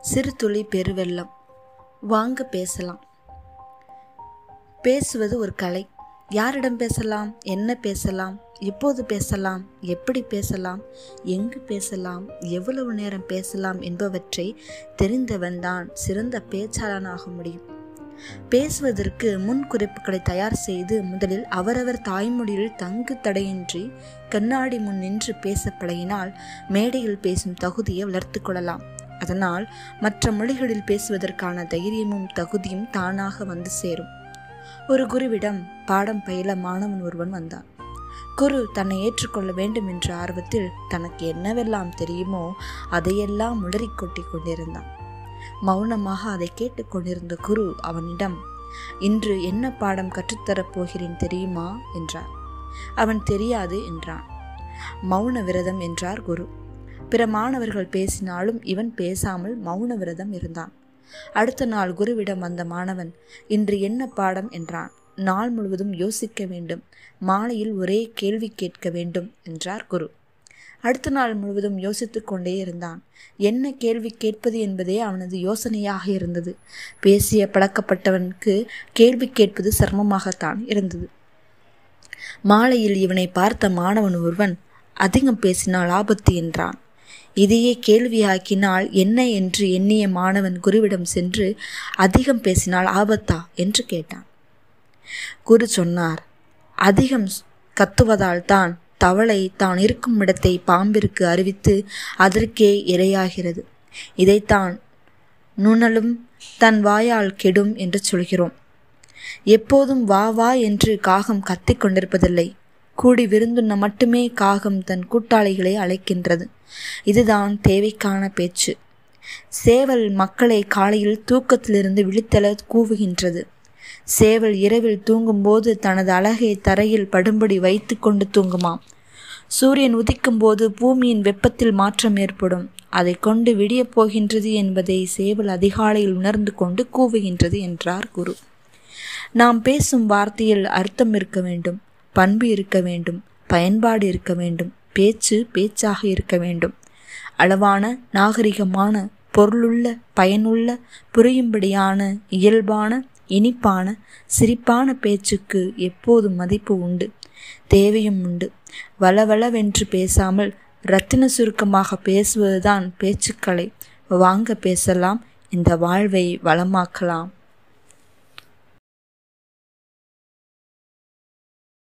சிறு துளி பெருவெள்ளம். வாங்க பேசலாம். பேசுவது ஒரு கலை. யாரிடம் பேசலாம்? என்ன பேசலாம்? எப்போது பேசலாம்? எப்படி பேசலாம்? எங்கு பேசலாம்? எவ்வளவு நேரம் பேசலாம் என்பவற்றை தெரிந்தவன்தான் சிறந்த பேச்சாளனாக முடியும். பேசுவதற்கு முன் குறிப்புகளை தயார் செய்து முதலில் அவரவர் தாய்மொழியில் தங்கு தடையின்றி கண்ணாடி முன் நின்று பேச பழகினால் மேடையில் பேசும் தகுதியை வளர்த்து கொள்ளலாம். அதனால் மற்ற மொழிகளில் பேசுவதற்கான தைரியமும் தகுதியும் தானாக வந்து சேரும். ஒரு குருவிடம் பாடம் பயில மாணவன் ஒருவன் வந்தான். குரு தன்னை ஏற்றுக்கொள்ள வேண்டும் என்ற ஆர்வத்தில் தனக்கு என்னவெல்லாம் தெரியுமோ அதையெல்லாம் உளறி கொட்டி கொண்டிருந்தான். மௌனமாக அதை கேட்டுக்கொண்டிருந்த குரு அவனிடம் இன்று என்ன பாடம் கற்றுத்தரப் போகிறேன் தெரியுமா? என்றார். அவன் தெரியாது என்றான். மௌன விரதம் என்றார் குரு. பிற மாணவர்கள் பேசினாலும் இவன் பேசாமல் மௌன விரதம் இருந்தான். அடுத்த நாள் குருவிடம் வந்த மாணவன் இன்று என்ன பாடம்? என்றான். நாள் முழுவதும் யோசிக்க வேண்டும். மாலையில் ஒரே கேள்வி கேட்க வேண்டும் என்றார் குரு. அடுத்த நாள் முழுவதும் யோசித்து கொண்டே இருந்தான். என்ன கேள்வி கேட்பது என்பதே அவனது யோசனையாக இருந்தது. பேசிய பழக்கப்பட்டவனுக்கு கேள்வி கேட்பது சிரமமாகத்தான் இருந்தது. மாலையில் இவனை பார்த்த மாணவன் ஒருவன் அதிகம் பேசினால் ஆபத்து என்றான். இதையே கேள்வியாக்கினால் என்ன என்று எண்ணிய மாணவன் குருவிடம் சென்று அதிகம் பேசினால் ஆபத்தா என்று கேட்டான். குரு சொன்னார் அதிகம் கத்துவதால் தான் தவளை தான் இருக்கும் இடத்தை பாம்பிற்கு அறிவித்து அதற்கே இரையாகிறது. இதைத்தான் நுணலும் தன் வாயால் கெடும் என்று சொல்கிறோம். எப்போதும் வா வா என்று காகம் கத்திக் கொண்டிருப்பதில்லை. கூடி விருந்துண்ண மட்டுமே காகம் தன் கூட்டாளிகளை அழைக்கின்றது. இதுதான் தேவைக்கான பேச்சு. சேவல் மக்களை காலையில் தூக்கத்திலிருந்து விழித்தள கூவுகின்றது. சேவல் இரவில் தூங்கும்போது தனது அழகை தரையில் படும்படி வைத்து கொண்டு தூங்குமாம். சூரியன் உதிக்கும் போது பூமியின் வெப்பத்தில் மாற்றம் ஏற்படும். அதை கொண்டு விடியப் போகின்றது என்பதை சேவல் அதிகாலையில் உணர்ந்து கொண்டு கூவுகின்றது என்றார் குரு. நாம் பேசும் வார்த்தையில் அர்த்தம் இருக்க வேண்டும். பண்பு இருக்க வேண்டும் பயன்பாடு இருக்க வேண்டும் பேச்சு பேச்சாக இருக்க வேண்டும். அளவான நாகரிகமான பொருளுள்ள பயனுள்ள புரியும்படியான இயல்பான இனிப்பான சிரிப்பான பேச்சுக்கு எப்போதும் மதிப்பு உண்டு தேவையும் உண்டு. வளவளவென்று பேசாமல் ரத்தின சுருக்கமாக பேசுவதுதான் பேச்சுக்களை வாங்க பேசலாம் இந்த வாழ்வை வளமாக்கலாம்.